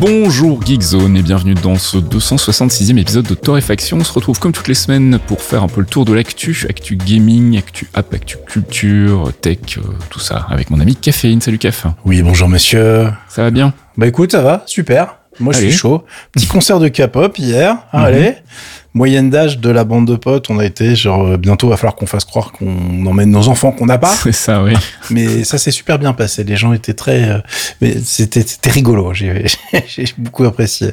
Bonjour Geekzone et bienvenue dans ce 266e épisode de Torréfaction. On se retrouve comme toutes les semaines pour faire un peu le tour de l'actu, actu gaming, actu app, actu culture, tech, euh, tout ça, avec mon ami Caféine. Salut Caf. Oui, bonjour monsieur. Ça va bien? Bah écoute, ça va, super. Moi je suis chaud. Petit concert de K-pop hier. Mhm. Allez. Moyenne d'âge de la bande de potes, on a été genre euh, bientôt va falloir qu'on fasse croire qu'on emmène nos enfants qu'on n'a pas. C'est ça, oui. mais ça s'est super bien passé. Les gens étaient très, euh, mais c'était rigolo. J'ai beaucoup apprécié.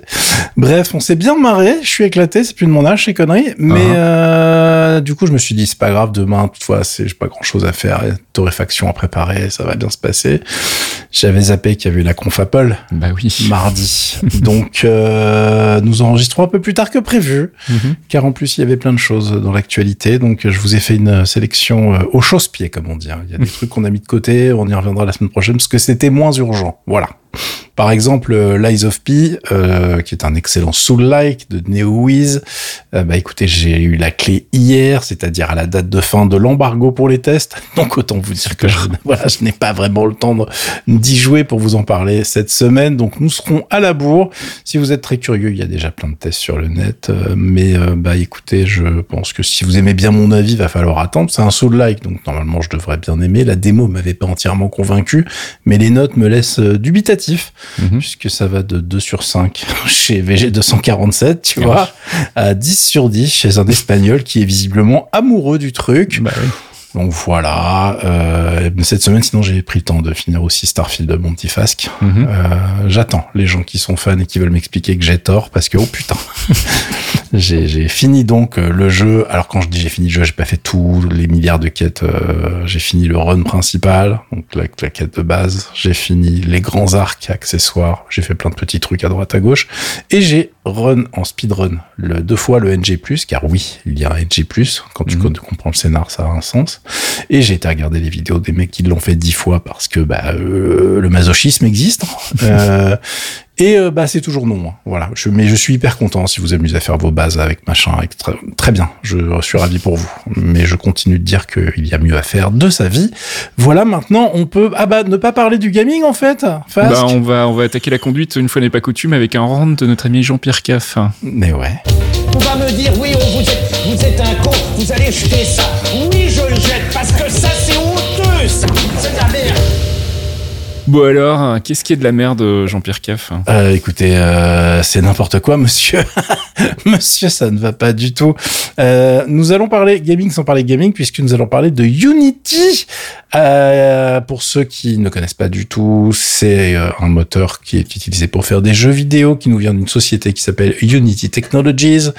Bref, on s'est bien marré. Je suis éclaté. C'est plus de mon âge ces conneries. Mais Uh-huh. euh, du coup, je me suis dit c'est pas grave. Demain, toutefois, c'est j'ai pas grand chose à faire. Torréfaction à préparer, ça va bien se passer. J'avais zappé qu'il y avait eu la conf Apple Bah oui. mardi. Donc, euh, nous enregistrons un peu plus tard que prévu, Mhm. Car en plus, il y avait plein de choses dans l'actualité. Donc, je vous ai fait une sélection euh, au chausse-pied, comme on dit. hein. Il y a des trucs qu'on a mis de côté, on y reviendra la semaine prochaine, parce que c'était moins urgent. Voilà. Par exemple, euh, Lies of P, euh, qui est un excellent Soul-like de NeoWiz. Euh, bah écoutez, j'ai eu la clé hier, c'est-à-dire à la date de fin de l'embargo pour les tests. Donc autant vous dire que je, voilà, je n'ai pas vraiment le temps d'y jouer pour vous en parler cette semaine. Donc nous serons à la bourre. Si vous êtes très curieux, il y a déjà plein de tests sur le net. euh, mais euh, bah écoutez, je pense que si vous aimez bien mon avis, va falloir attendre. C'est un Soul-like, donc normalement je devrais bien aimer. La démo m'avait pas entièrement convaincu, mais les notes me laissent Mhm. puisque ça va de 2 sur 5 chez VG247, tu vois, à 10 sur 10 chez un Espagnol qui est visiblement amoureux du truc. Bah oui. Donc voilà, euh, cette semaine, sinon j'ai pris le temps de finir aussi Starfield de Montifask. Mhm. Euh, J'attends les gens qui sont fans et qui veulent m'expliquer que j'ai tort parce que oh putain, j'ai j'ai fini donc euh, le jeu. Alors quand je dis j'ai fini le jeu, j'ai pas fait tous les milliards de quêtes. euh, j'ai fini le run principal, donc la, la quête de base. J'ai fini les grands arcs accessoires. J'ai fait plein de petits trucs à droite à gauche et j'ai run en speedrun le deux fois le NG+, car oui, il y a un NG+. Quand tu Mhm. comprends le scénar, ça a un sens. Et j'ai été regarder les vidéos des mecs qui l'ont fait dix fois parce que bah, euh, le masochisme existe. Euh, et euh, bah c'est toujours non. hein. Voilà. Je, mais je suis hyper content si vous amusez à faire vos bases avec machin. Avec très, très bien. Je suis ravi pour vous. Mais je continue de dire qu'il y a mieux à faire de sa vie. Voilà. Maintenant, on peut ah bah ne pas parler du gaming en fait. Bah, on va, on va attaquer la conduite une fois n'est pas coutume avec un rant de notre ami Jean-Pierre Caff. Mais ouais. On va me dire, oui, vous, êtes, vous êtes un con, vous allez jeter ça. Oui, je le jette, parce que ça, c'est honteux, ça. C'est de la merde. Bon alors, qu'est-ce qui est de la merde, Jean-Pierre Caff Euh, écoutez, euh, c'est n'importe quoi, monsieur. monsieur, ça ne va pas du tout. Euh, nous allons parler gaming sans parler gaming, puisque nous allons parler de Unity. Euh, pour ceux qui ne connaissent pas du tout, c'est euh, un moteur qui est utilisé pour faire des jeux vidéo, qui nous vient d'une société qui s'appelle Unity Technologies.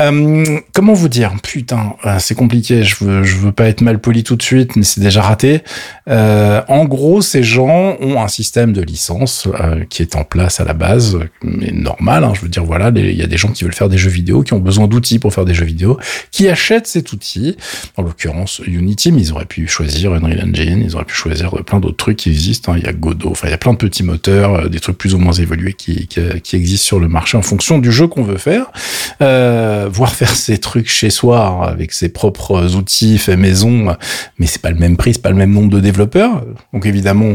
Euh, comment vous dire? Putain, euh, c'est compliqué. Je veux, je veux pas être mal poli tout de suite, mais c'est déjà raté. Euh, en gros, ces gens un système de licence euh, qui est en place à la base, mais normal. hein, je veux dire, voilà, il y a des gens qui veulent faire des jeux vidéo, qui ont besoin d'outils pour faire des jeux vidéo, qui achètent cet outil. En l'occurrence, Unity, mais ils auraient pu choisir Unreal Engine, ils auraient pu choisir euh, plein d'autres trucs qui existent. hein. Il y a Godot, enfin, il y a plein de petits moteurs, euh, des trucs plus ou moins évolués qui, existent sur le marché en fonction du jeu qu'on veut faire. Euh, voir faire ces trucs chez soi hein, avec ses propres outils faits maison, mais c'est pas le même prix, c'est pas le même nombre de développeurs. Donc évidemment,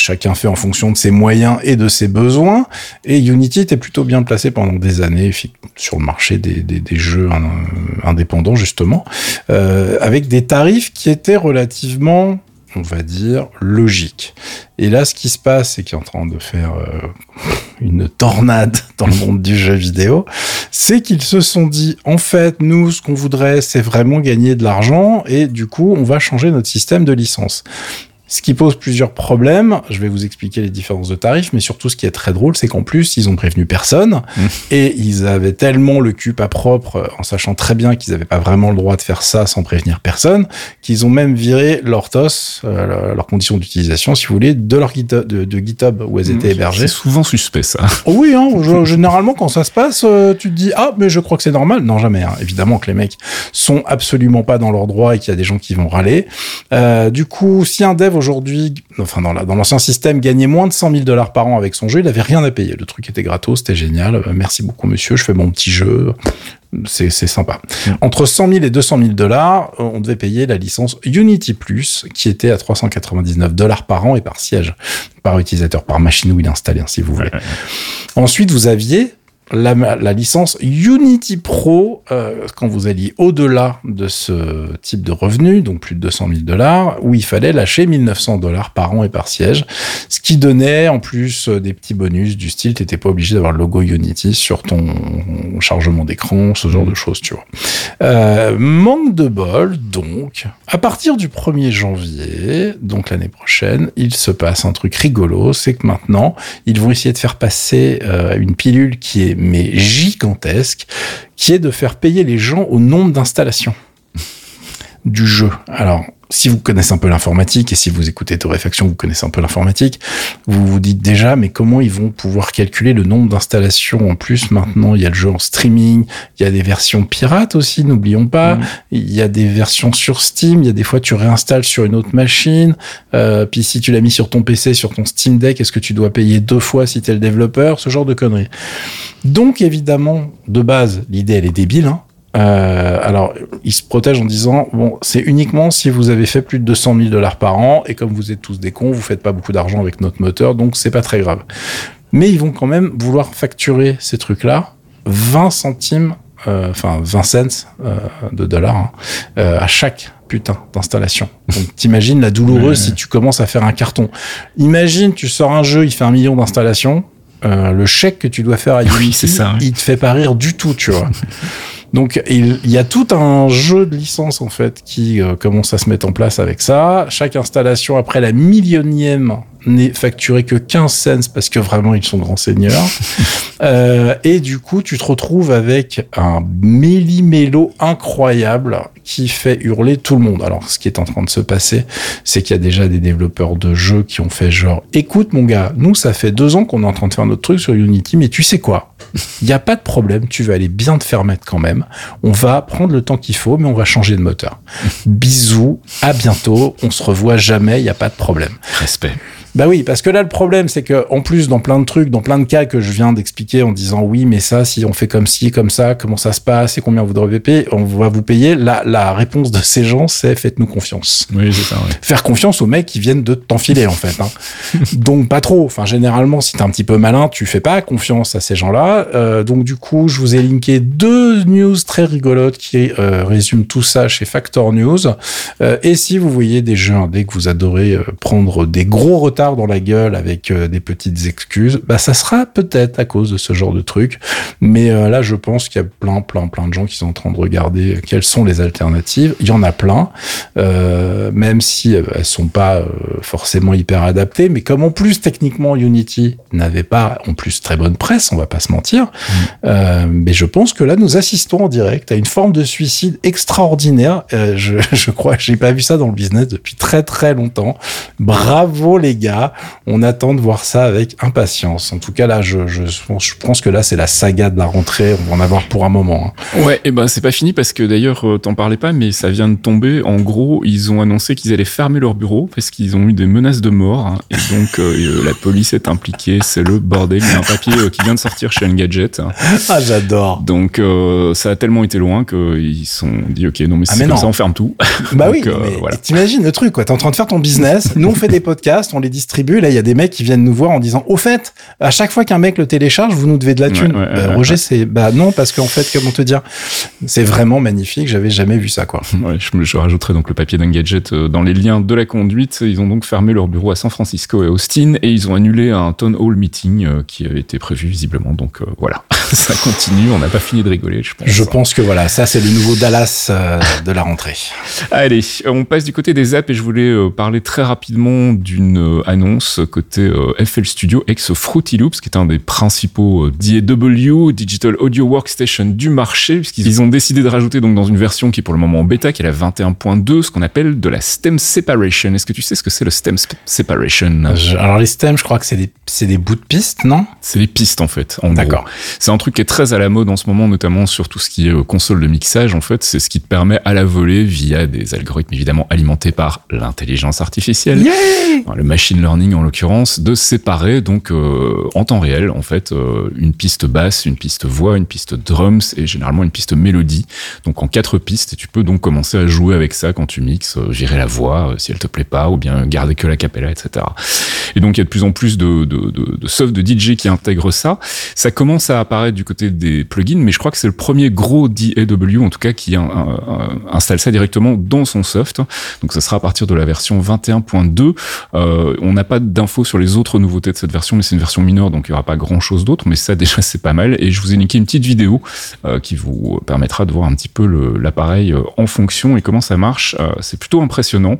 chacun fait en fonction de ses moyens et de ses besoins. Et Unity était plutôt bien placé pendant des années sur le marché des jeux hein, indépendants justement, euh, avec des tarifs qui étaient relativement on va dire, logiques. Et là, ce qui se passe, c'est qu'il est en train de faire euh, une tornade dans le monde du jeu vidéo, c'est qu'ils se sont dit, en fait, nous, ce qu'on voudrait, c'est vraiment gagner de l'argent, et du coup, on va changer notre système de licence. Ce qui pose plusieurs problèmes. Je vais vous expliquer les différences de tarifs, mais surtout ce qui est très drôle, c'est qu'en plus, ils ont prévenu personne et ils avaient tellement le cul pas propre, en sachant très bien qu'ils n'avaient pas vraiment le droit de faire ça sans prévenir personne, qu'ils ont même viré leur TOS, euh, leurs conditions d'utilisation, si vous voulez, de leur GitHub, de, de GitHub où elles étaient hébergées. C'est souvent suspect ça. Oh oui, hein, je- généralement quand ça se passe, euh, tu te dis ah mais je crois que c'est normal. Non jamais. hein. Évidemment que les mecs sont absolument pas dans leur droit et qu'il y a des gens qui vont râler. Euh, du coup, si un dev aujourd'hui, enfin dans la- dans l'ancien système, gagnait moins de 100 000 dollars par an avec son jeu, il avait rien à payer. Le truc était gratos, c'était génial. Euh, merci beaucoup monsieur, je fais mon petit jeu. C'est sympa. Entre 100 000 et 200 000 dollars, euh, on devait payer la licence Unity Plus, qui était à 399 dollars par an et par siège, par utilisateur, par machine où il est installé, hein, si vous voulez. Ensuite, vous aviez la, licence Unity Pro euh, quand vous alliez au-delà de ce type de revenu, donc plus de 200 000 dollars, où il fallait lâcher 1900 dollars par an et par siège, ce qui donnait en plus euh, des petits bonus du style, t'étais pas obligé d'avoir le logo Unity sur ton chargement d'écran, ce genre de choses, tu vois. Euh, manque de bol, donc, à partir du 1er janvier, donc l'année prochaine, il se passe un truc rigolo, c'est que maintenant, ils vont essayer de faire passer une pilule qui est mais gigantesque, qui est de faire payer les gens au nombre d'installations du jeu. Alors, si vous connaissez un peu l'informatique et si vous écoutez Torréfaction, vous connaissez un peu l'informatique, vous vous dites déjà, mais comment ils vont pouvoir calculer le nombre d'installations En plus, maintenant, il y a le jeu en streaming, il y a des versions pirates aussi, n'oublions pas. Mm. Il y a des versions sur Steam, il y a des fois tu réinstalles sur une autre machine. Euh, puis si tu l'as mis sur ton PC, sur ton Steam Deck, est-ce que tu dois payer deux fois si tu es le développeur? Ce genre de conneries. Donc évidemment, de base, l'idée elle est débile. Hein. Euh, alors, ils se protègent en disant bon, c'est uniquement si vous avez fait plus de 200 000 dollars par an et comme vous êtes tous des cons, vous faites pas beaucoup d'argent avec notre moteur, donc c'est pas très grave. Mais ils vont quand même vouloir facturer ces trucs-là 20 centimes, euh, enfin 20 cents euh, de dollars hein, euh, à chaque putain d'installation. Donc t'imagines la douloureuse si tu commences à faire un carton. Imagine, tu sors un jeu, il fait un million d'installations. euh, le chèque que tu dois faire à Oui, Unity, c'est ça, oui. il te fait pas rire du tout, tu vois. Donc il, il y a tout un jeu de licence en fait qui euh, commence à se mettre en place avec ça. Chaque installation après la millionième n'est facturée que 15 cents parce que vraiment ils sont grands seigneurs. Euh, et du coup tu te retrouves avec un méli-mélo incroyable qui fait hurler tout le monde. Alors ce qui est en train de se passer, c'est qu'il y a déjà des développeurs de jeux qui ont fait genre écoute mon gars, nous ça fait deux ans qu'on est en train de faire notre truc sur Unity, mais tu sais quoi? Il n'y a pas de problème, tu vas aller bien te faire mettre quand même. On va prendre le temps qu'il faut, mais on va changer de moteur. Bisous, à bientôt, on se revoit jamais, il n'y a pas de problème. Respect. Bah oui, parce que là, le problème, c'est que en plus, dans plein de trucs, dans plein de cas que je viens d'expliquer en disant oui, mais ça, si on fait comme ci, comme ça, comment ça se passe et combien vous devez payer, on va vous payer. La, la réponse de ces gens, c'est faites-nous confiance Oui, c'est ça. ouais. faire confiance aux mecs qui viennent de t'enfiler en fait. Hein. donc pas trop. Enfin généralement si t'es un petit peu malin, tu fais pas confiance à ces gens-là. Euh, donc du coup je vous ai linké deux news très rigolotes qui euh, résument tout ça chez Factor News. Euh, et si vous voyez des jeux indés que vous adorez prendre des gros retards dans la gueule avec euh, des petites excuses, bah ça sera peut-être à cause de ce genre de truc. Mais euh, là je pense qu'il y a plein plein plein de gens qui sont en train de regarder quelles sont les alternatives. Il y en a plein euh, même si elles sont pas forcément hyper adaptées. Mais comme en plus techniquement Unity n'avait pas en plus très bonne presse, on va pas se mentir. Euh, mais je pense que là nous assistons en direct à une forme de suicide extraordinaire. Je, je crois j'ai pas vu ça dans le business depuis très très longtemps. Bravo les gars, on attend de voir ça avec impatience. En tout cas là, je, je, je pense que là c'est la saga de la rentrée. On va en avoir pour un moment. hein. Ouais, et ben c'est pas fini parce que d'ailleurs euh, t'en parlais pas, mais ça vient de tomber. En gros, ils ont annoncé qu'ils allaient fermer leur bureau parce qu'ils ont eu des menaces de mort. hein, et donc euh, euh, la police est impliquée. C'est le bordel. Il y a un papier euh, qui vient de sortir chez Engadget. hein. Ah j'adore. Donc euh, ça a tellement été loin qu'ils se sont dit ok non mais Ah, c'est mais comme non. ça on ferme tout. Bah Donc, oui, mais voilà. t'imagines le truc, quoi. T'es en train de faire ton business, nous on fait des podcasts, on les distribue, là, il y a des mecs qui viennent nous voir en disant, au fait, à chaque fois qu'un mec le télécharge, vous nous devez de la thune. Ouais, ouais, Bah, ouais, Roger, c'est, bah non, parce qu'en fait, comment te dire, c'est vraiment magnifique. J'avais jamais vu ça, quoi. Je, rajouterai donc le papier d'Engadget euh, dans les liens de la conduite. Ils ont donc fermé leur bureau à San Francisco et Austin et ils ont annulé un town hall meeting euh, qui avait été prévu visiblement. Donc euh, voilà, ça continue. On n'a pas fini de rigoler, je pense. Je pense que voilà, ça, c'est le nouveau Dallas euh, de la rentrée. Allez, on passe du côté des apps et je voulais parler très rapidement d'une annonce côté euh, FL Studio ex Fruity Loops, qui est un des principaux euh, DAW, Digital Audio Workstation du marché, puisqu'ils ils ont décidé de rajouter donc dans une version qui est pour le moment en bêta, qui est la 21.2, ce qu'on appelle de la stem separation. Est-ce que tu sais ce que c'est le stem separation? Alors les stems, je crois que c'est des, c'est des bouts de piste, non? C'est les pistes en fait. en D'accord. gros. C'est un truc qui est très à la mode en ce moment, notamment sur tout ce qui est euh, console de mixage. En fait, c'est ce qui te permet à la volée, via des algorithmes évidemment alimentés par l'intelligence artificielle, Enfin, le machine learning en l'occurrence, de séparer donc euh, en temps réel en fait euh, une piste basse, une piste voix, une piste drums et généralement une piste mélodie. Donc en quatre pistes, tu peux donc commencer à jouer avec ça quand tu mixes, euh, gérer la voix si elle te plaît pas, ou bien garder que la cappella, etc. Et donc il y a de plus en plus de, soft de DJ qui intègrent ça. Ça commence à apparaître du côté des plugins, mais je crois que c'est le premier gros DAW en tout cas qui installe ça directement dans son soft. Donc ça sera à partir de la version 21.2. Euh, on n'a pas d'infos sur les autres nouveautés de cette version, mais c'est une version mineure, donc il n'y aura pas grand chose d'autre. Mais ça déjà c'est pas mal. Et je vous ai niqué une petite vidéo euh, qui vous permettra de voir un petit peu l'appareil euh, en fonction et comment ça marche. Euh, c'est plutôt impressionnant.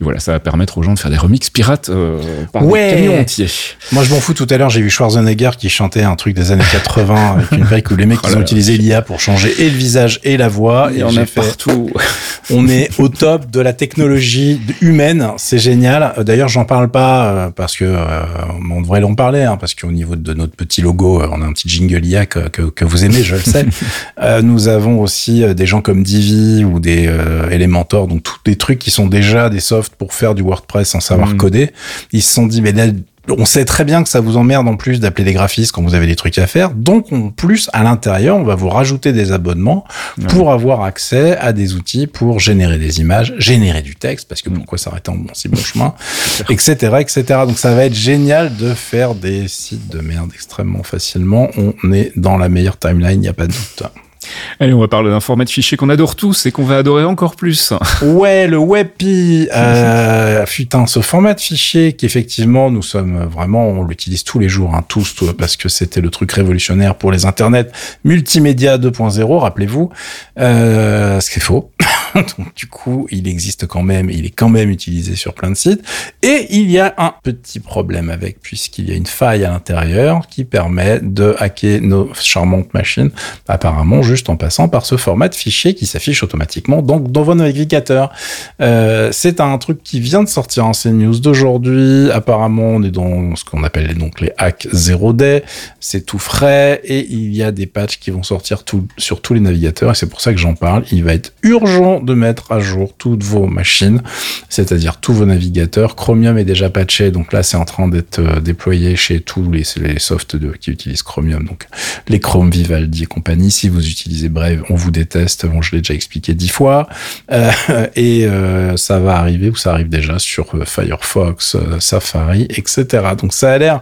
Et voilà, ça va permettre aux gens de faire des remixes pirates euh, par Ouais. des camions entiers. Moi, je m'en fous. Tout à l'heure, j'ai vu Schwarzenegger qui chantait un truc des années 80 avec une brique où les mecs Oh ils ont là. utilisé l'IA pour changer et le visage et la voix. Et j'ai a fait, partout. on est au top de la technologie humaine. C'est génial. D'ailleurs, j'en parle pas euh, parce que euh, on devrait l'en parler, hein, parce qu'au niveau de notre petit logo, euh, on a un petit jingle IA que, que, que vous aimez, je le sais. Nous avons aussi des gens comme Divi ou des Elementor, donc tous des trucs qui sont déjà des softs pour faire du WordPress sans savoir Mhm. coder. Ils se sont dit, mais là, on sait très bien que ça vous emmerde en plus d'appeler des graphistes quand vous avez des trucs à faire. Donc, en plus, à l'intérieur, on va vous rajouter des abonnements pour avoir accès à des outils pour générer des images, générer du texte, parce que Mm. pourquoi s'arrêter en bon si bon chemin, etc., etc. Donc, ça va être génial de faire des sites de merde extrêmement facilement. On est dans la meilleure timeline, il n'y a pas de doute. Allez, on va parler d'un format de fichier qu'on adore tous et qu'on va adorer encore plus. Ouais, le WebP, euh, putain, ce format de fichier qu'effectivement nous sommes vraiment, on l'utilise tous les jours, hein, tous, tous, parce que c'était le truc révolutionnaire pour les internets multimédia 2.0, rappelez-vous, euh, ce qui est faux. Donc du coup, il existe quand même, il est quand même utilisé sur plein de sites. Et il y a un petit problème avec, puisqu'il y a une faille à l'intérieur qui permet de hacker nos charmantes machines, apparemment juste en passant par ce format de fichier qui s'affiche automatiquement donc dans vos navigateurs. Euh, c'est un truc qui vient de sortir en CNews d'aujourd'hui. Apparemment, on est dans ce qu'on appelle donc les hacks 0D. C'est tout frais et il y a des patchs qui vont sortir sur tous les navigateurs et c'est pour ça que j'en parle. Il va être urgent de mettre à jour toutes vos machines, c'est-à-dire tous vos navigateurs. Chromium est déjà patché, donc là c'est en train d'être euh, déployé chez tous les, les softs qui utilisent Chromium, donc les Chrome, Vivaldi et compagnie. Si vous utilisez Brave, on vous déteste. Bon, je l'ai déjà expliqué dix fois. Euh, et euh, ça va arriver, ou ça arrive déjà sur euh, Firefox, euh, Safari, etc. Donc ça a l'air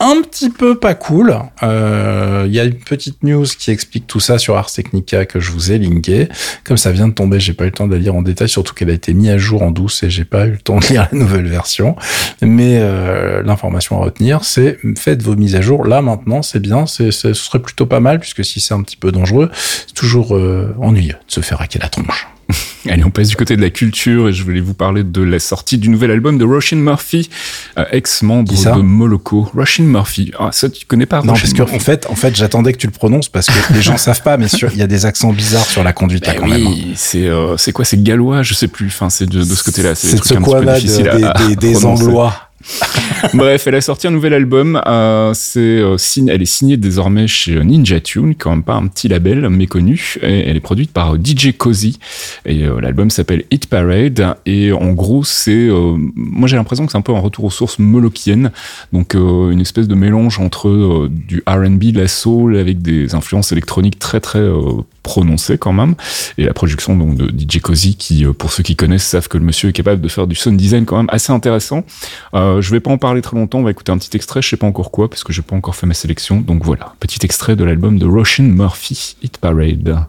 un petit peu pas cool. Euh, Il y a une petite news qui explique tout ça sur Ars Technica que je vous ai linké. Comme ça vient de tomber, j'ai pas eu le temps de la lire en détail, surtout qu'elle a été mise à jour en douce et j'ai pas eu le temps de lire la nouvelle version. Mais euh, l'information à retenir, c'est faites vos mises à jour là maintenant, c'est bien, c'est- ce serait plutôt pas mal puisque si c'est un petit peu dangereux, c'est toujours euh, ennuyeux de se faire hacker la tronche. Allez, on passe du côté de la culture et je voulais vous parler de la sortie du nouvel album de Roshin Murphy, euh, ex-membre de Moloko. Roshin Murphy. Ah, ça, tu connais pas Non, parce que Murphy en fait, en fait, j'attendais que tu le prononces parce que les gens savent pas, mais sur- il y a des accents bizarres sur la conduite là Ben quand même. hein. oui, c'est euh, c'est quoi C'est gallois, je sais plus. Enfin, c'est de, de ce côté-là. C'est des trucs ce un petit peu difficiles des, à des. Anglois. Bref, elle a sorti un nouvel album. euh, euh, elle est signée désormais chez Ninja Tune, quand même pas un petit label méconnu. Et elle est produite par euh, DJ Cozy. Et l'album s'appelle Hit Parade. Et en gros, c'est, moi j'ai l'impression que c'est un peu un retour aux sources molokiennes. Donc une espèce de mélange entre du R&B, la soul, avec des influences électroniques très très prononcées quand même. Et la production donc de DJ Cozy, qui pour ceux qui connaissent savent que le monsieur est capable de faire du sound design quand même assez intéressant. Euh, je vais pas en parler très longtemps, on va écouter un petit extrait, je sais pas encore quoi, parce que j'ai pas encore fait ma sélection. Donc voilà, petit extrait de l'album de Roshan Murphy, Hit Parade.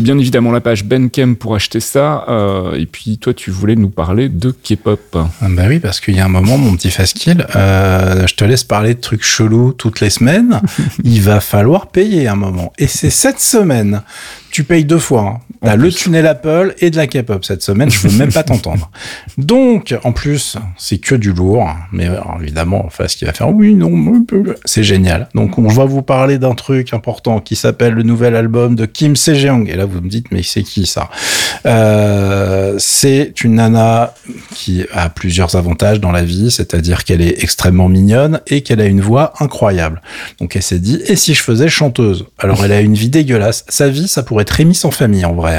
Bien évidemment la page Benkem pour acheter ça. euh, et puis toi, tu voulais nous parler de K-pop. Ah Bah oui, parce qu'il y a un moment, mon petit Faskill, euh, je te laisse parler de trucs chelous toutes les semaines. il va falloir payer un moment. Et c'est cette semaine. Tu payes deux fois. Hein. T'as le tunnel Apple et de la K-pop cette semaine. Je veux même pas t'entendre. Donc, en plus, c'est que du lourd. Mais évidemment, enfin, ce qui va faire, oui, non, c'est génial. Donc, on va vous parler d'un truc important qui s'appelle le nouvel album de Kim Sejeong. Et là, vous me dites, mais c'est qui ça? Euh, C'est une nana qui a plusieurs avantages dans la vie, c'est-à-dire qu'elle est extrêmement mignonne et qu'elle a une voix incroyable. Donc elle s'est dit, et si je faisais chanteuse? Alors elle a une vie dégueulasse. Sa vie, ça pourrait être Rémi sans famille en vrai,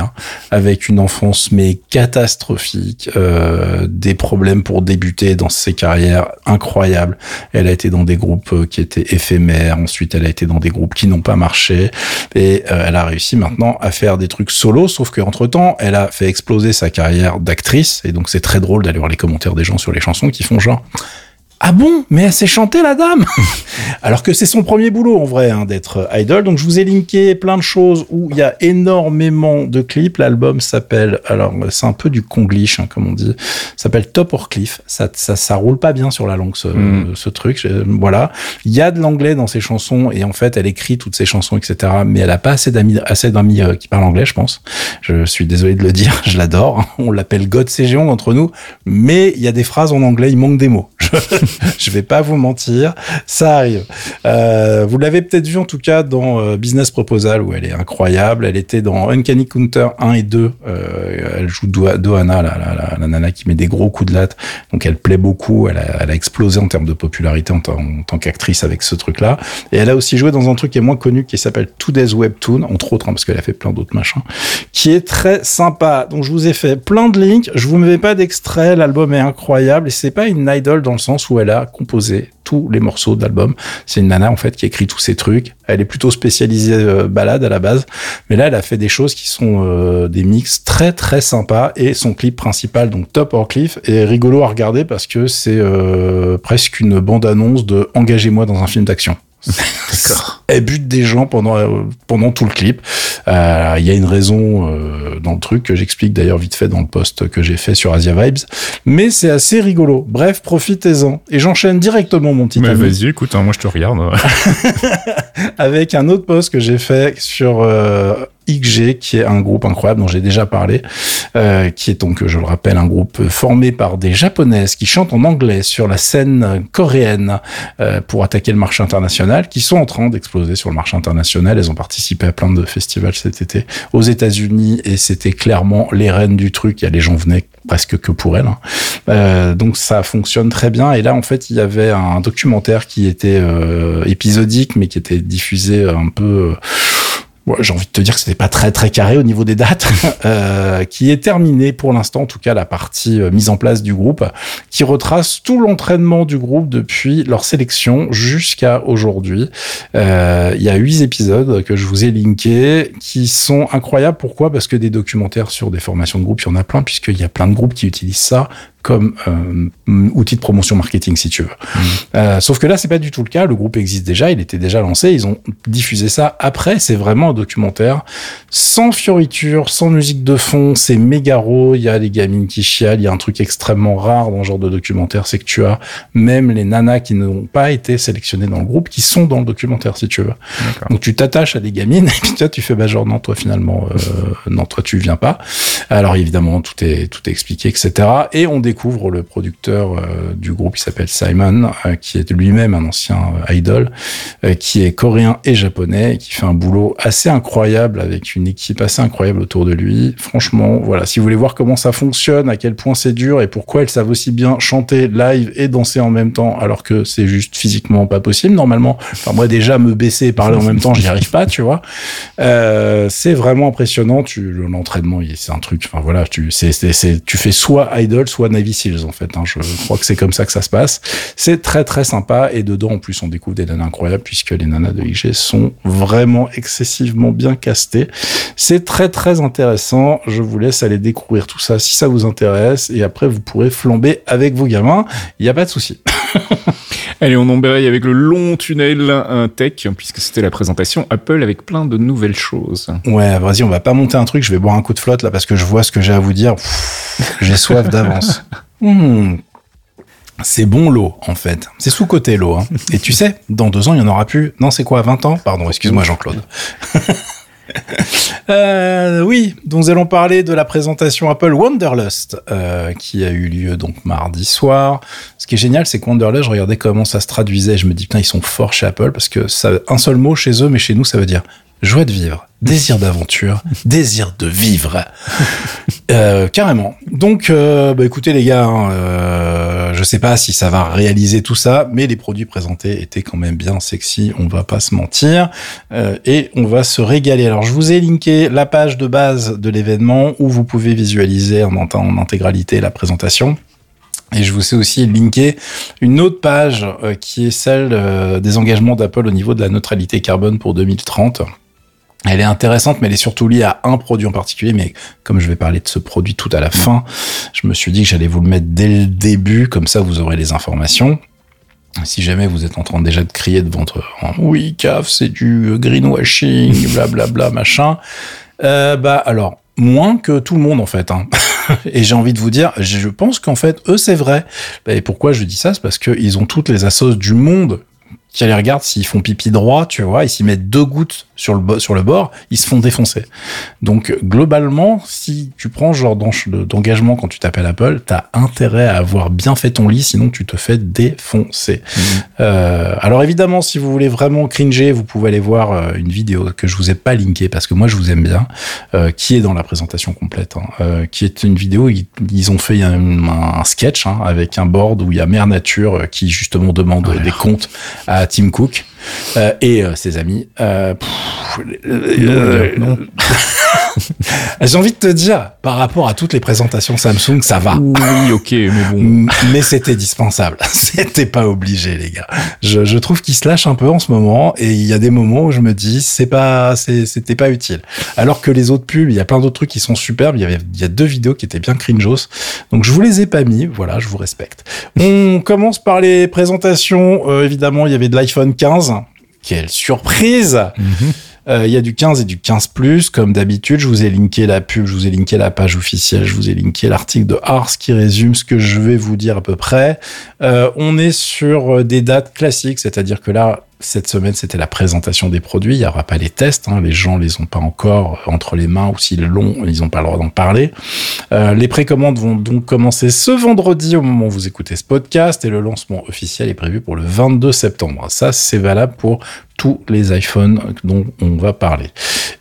avec une enfance mais catastrophique, euh, des problèmes pour débuter dans ses carrières incroyables. Elle a été dans des groupes euh, qui étaient éphémères, ensuite elle a été dans des groupes qui n'ont pas marché, et euh, elle a réussi maintenant à faire des trucs solo, sauf qu'entre temps, elle a fait exploser sa carrière d'actrice, et donc c'est très drôle d'aller voir les commentaires des gens sur les chansons qui font genre ah bon? Mais elle sait chanter la dame? Alors que c'est son premier boulot en vrai hein, d'être idol. Donc je vous ai linké plein de choses où il y a énormément de clips. L'album s'appelle alors c'est un peu du conglish hein, comme on dit. S'appelle Top or Cliff. Ça, ça ça roule pas bien sur la langue ce, Mm. ce truc. Voilà. Il y a de l'anglais dans ses chansons et en fait elle écrit toutes ses chansons etc. Mais elle a pas assez d'amis assez d'amis euh, qui parlent anglais je pense. Je suis désolé de le dire. Je l'adore. On l'appelle God Sejeong entre nous. Mais il y a des phrases en anglais. Il manque des mots. je vais pas vous mentir, ça arrive. Euh, vous l'avez peut-être vu en tout cas dans euh, Business Proposal où elle est incroyable. Elle était dans Uncanny Counter 1 et 2. Euh, elle joue Do- Dohana, la, nana qui met des gros coups de latte. Donc elle plaît beaucoup. Elle a, explosé en termes de popularité en tant qu'actrice avec ce truc-là. Et elle a aussi joué dans un truc qui est moins connu qui s'appelle Today's Webtoon, entre autres, hein, parce qu'elle a fait plein d'autres machins, qui est très sympa. Donc je vous ai fait plein de links. Je vous mets pas d'extrait. L'album est incroyable et c'est pas une idol dans le sens où elle a composé tous les morceaux de l'album. C'est une nana en fait qui écrit tous ces trucs. Elle est plutôt spécialisée euh, balade à la base, mais là elle a fait des choses qui sont euh, des mix très très sympas et son clip principal donc Top or Cliff est rigolo à regarder parce que c'est euh, presque une bande annonce de engagez-moi dans un film d'action. Elle bute des gens pendant euh, pendant tout le clip. Il y a une raison dans le truc que j'explique d'ailleurs vite fait dans le post que j'ai fait sur Asia Vibes, mais c'est assez rigolo. Bref, profitez-en. Et j'enchaîne directement mon petit Mais vas-y, écoute, hein, moi je te regarde. avec un autre post que j'ai fait sur euh, XG, qui est un groupe incroyable dont j'ai déjà parlé, euh, qui est donc, je le rappelle, un groupe formé par des japonaises qui chantent en anglais sur la scène coréenne euh, pour attaquer le marché international, qui sont en train d'exploser sur le marché international. Elles ont participé à plein de festivals cet été aux États-Unis et c'était clairement les reines du truc. Il y a les gens venaient presque que pour elles. hein. Euh, donc ça fonctionne très bien. Et là, en fait, il y avait un documentaire qui était euh, épisodique, mais qui était diffusé un peu. Ouais, j'ai envie de te dire que c'était pas très très carré au niveau des dates, euh, qui est terminé pour l'instant, en tout cas la partie euh, mise en place du groupe, qui qui retrace tout l'entraînement du groupe depuis leur sélection jusqu'à aujourd'hui. Euh, Il y a huit épisodes que je vous ai linkés qui sont incroyables. Pourquoi? Parce que des documentaires sur des formations de groupe, il y en a plein, puisqu'il y a plein de groupes qui utilisent ça comme euh, outil de promotion marketing, si tu veux. Euh, sauf que là, c'est pas du tout le cas. Le groupe existe déjà, il était déjà lancé. Ils ont diffusé ça après. C'est vraiment un documentaire sans fioriture, sans musique de fond. C'est méga raw. Il y a des gamines qui chialent. Il y a un truc extrêmement rare dans ce genre de documentaire, c'est que tu as même les nanas qui n'ont pas été sélectionnées dans le groupe, qui sont dans le documentaire, si tu veux. Donc tu t'attaches à des gamines et puis toi tu fais bah genre non toi finalement euh, non toi tu viens pas. Alors évidemment tout est tout est expliqué etc. Et on découvre le producteur euh, du groupe qui s'appelle Simon euh, qui est lui-même un ancien euh, idol qui est coréen et japonais qui fait un boulot assez incroyable avec une équipe assez incroyable autour de lui. Franchement voilà si vous voulez voir comment ça fonctionne, à quel point c'est dur et pourquoi elles savent aussi bien chanter live et danser en même temps alors que c'est juste physiquement pas possible normalement. Enfin moi déjà me baisser et parler en même temps j'y arrive pas tu vois. C'est vraiment impressionnant. Tu l'entraînement, c'est un truc. Enfin voilà, tu c'est tu fais soit idol, soit Navy en fait. hein. je crois que c'est comme ça que ça se passe. C'est très très sympa et dedans en plus on découvre des nanas incroyables puisque les nanas de IG sont vraiment excessivement bien castées. C'est très très intéressant. Je vous laisse aller découvrir tout ça si ça vous intéresse et après vous pourrez flamber avec vos gamins. Il y a pas de souci. Allez, on embraye avec le long tunnel tech, puisque c'était la présentation Apple avec plein de nouvelles choses. Ouais, vas-y, on va pas monter un truc. Je vais boire un coup de flotte là parce que je vois ce que j'ai à vous dire. J'ai soif d'avance. Hmm. C'est bon l'eau, en fait. C'est sous-côté l'eau. Hein. Et tu sais, dans deux ans, il y en aura plus. Non, c'est quoi, 20 ans? Pardon, excuse-moi Jean-Claude. Euh, oui, nous allons parler de la présentation Apple Wanderlust euh, qui a eu lieu donc mardi soir. Ce qui est génial, c'est que Wanderlust, je comment ça se traduisait. Je me dis putain, ils sont forts chez Apple parce que ça, un seul mot chez eux, mais chez nous, ça veut dire joie de vivre, désir d'aventure, désir de vivre. Euh, carrément. Donc, euh, bah, écoutez les gars, hein, euh, je sais pas si ça va réaliser tout ça, mais les produits présentés étaient quand même bien sexy, on va pas se mentir, euh, et on va se régaler. Alors, je vous ai linké la page de base de l'événement où vous pouvez visualiser en, intégralité la présentation. Et je vous ai aussi linké une autre page euh, qui est celle des engagements d'Apple au niveau de la neutralité carbone pour 2030. Elle est intéressante, mais elle est surtout liée à un produit en particulier. Mais comme je vais parler de ce produit tout à la fin, je me suis dit que j'allais vous le mettre dès le début, comme ça vous aurez les informations. Si jamais vous êtes en train déjà de crier devant votre oui, CAF, c'est du greenwashing, blablabla, machin. Euh, bah alors, moins que tout le monde en fait. Hein. Et j'ai envie de vous dire, je pense qu'en fait, eux, c'est vrai. Et pourquoi je dis ça C'est parce qu'ils ont toutes les assos du monde qui les regardent s'ils font pipi droit, tu vois, ils s'y mettent deux gouttes sur le, bo- sur le bord, ils se font défoncer. Donc, globalement, si tu prends ce genre d'en- d'engagement quand tu t'appelles Apple, t'as intérêt à avoir bien fait ton lit, sinon tu te fais défoncer. Euh, alors évidemment, si vous voulez vraiment cringer, vous pouvez aller voir euh, une vidéo que je vous ai pas linkée parce que moi je vous aime bien, euh, qui est dans la présentation complète, hein, euh, qui est une vidéo. Ils, ils ont fait un, un sketch hein, avec un board où il y a Mère Nature qui justement demande des comptes à Tim Cook euh, et euh, ses amis. Euh, pff, non. J'ai envie de te dire, par rapport à toutes les présentations Samsung, ça va. Oui, ok, mais bon. Mais c'était dispensable. C'était pas obligé, les gars. Je, je trouve qu'ils se lâchent un peu en ce moment et il y a des moments où je me dis c'est pas, c'était pas utile. Alors que les autres pubs, il y a plein d'autres trucs qui sont superbes. Il y avait, il y a deux vidéos qui étaient bien cringeos. Donc je vous les ai pas mis. Voilà, je vous respecte. On commence par les présentations. Euh, évidemment, il y avait de l'iPhone 15. Quelle surprise! Euh, Il y a du 15 et du 15 Plus, comme d'habitude. Je vous ai linké la pub, je vous ai linké la page officielle, je vous ai linké l'article de Ars qui résume ce que je vais vous dire à peu près. Euh, on est sur euh, des dates classiques, c'est-à-dire que là, cette semaine, c'était la présentation des produits. Il n'y aura pas les tests. hein. Les gens les ont pas encore entre les mains ou s'ils l'ont, ils n'ont pas le droit d'en parler. Euh, les précommandes vont donc commencer ce vendredi au moment où vous écoutez ce podcast et le lancement officiel est prévu pour le 22 septembre. Ça, c'est valable pour tous les iPhones dont on va parler.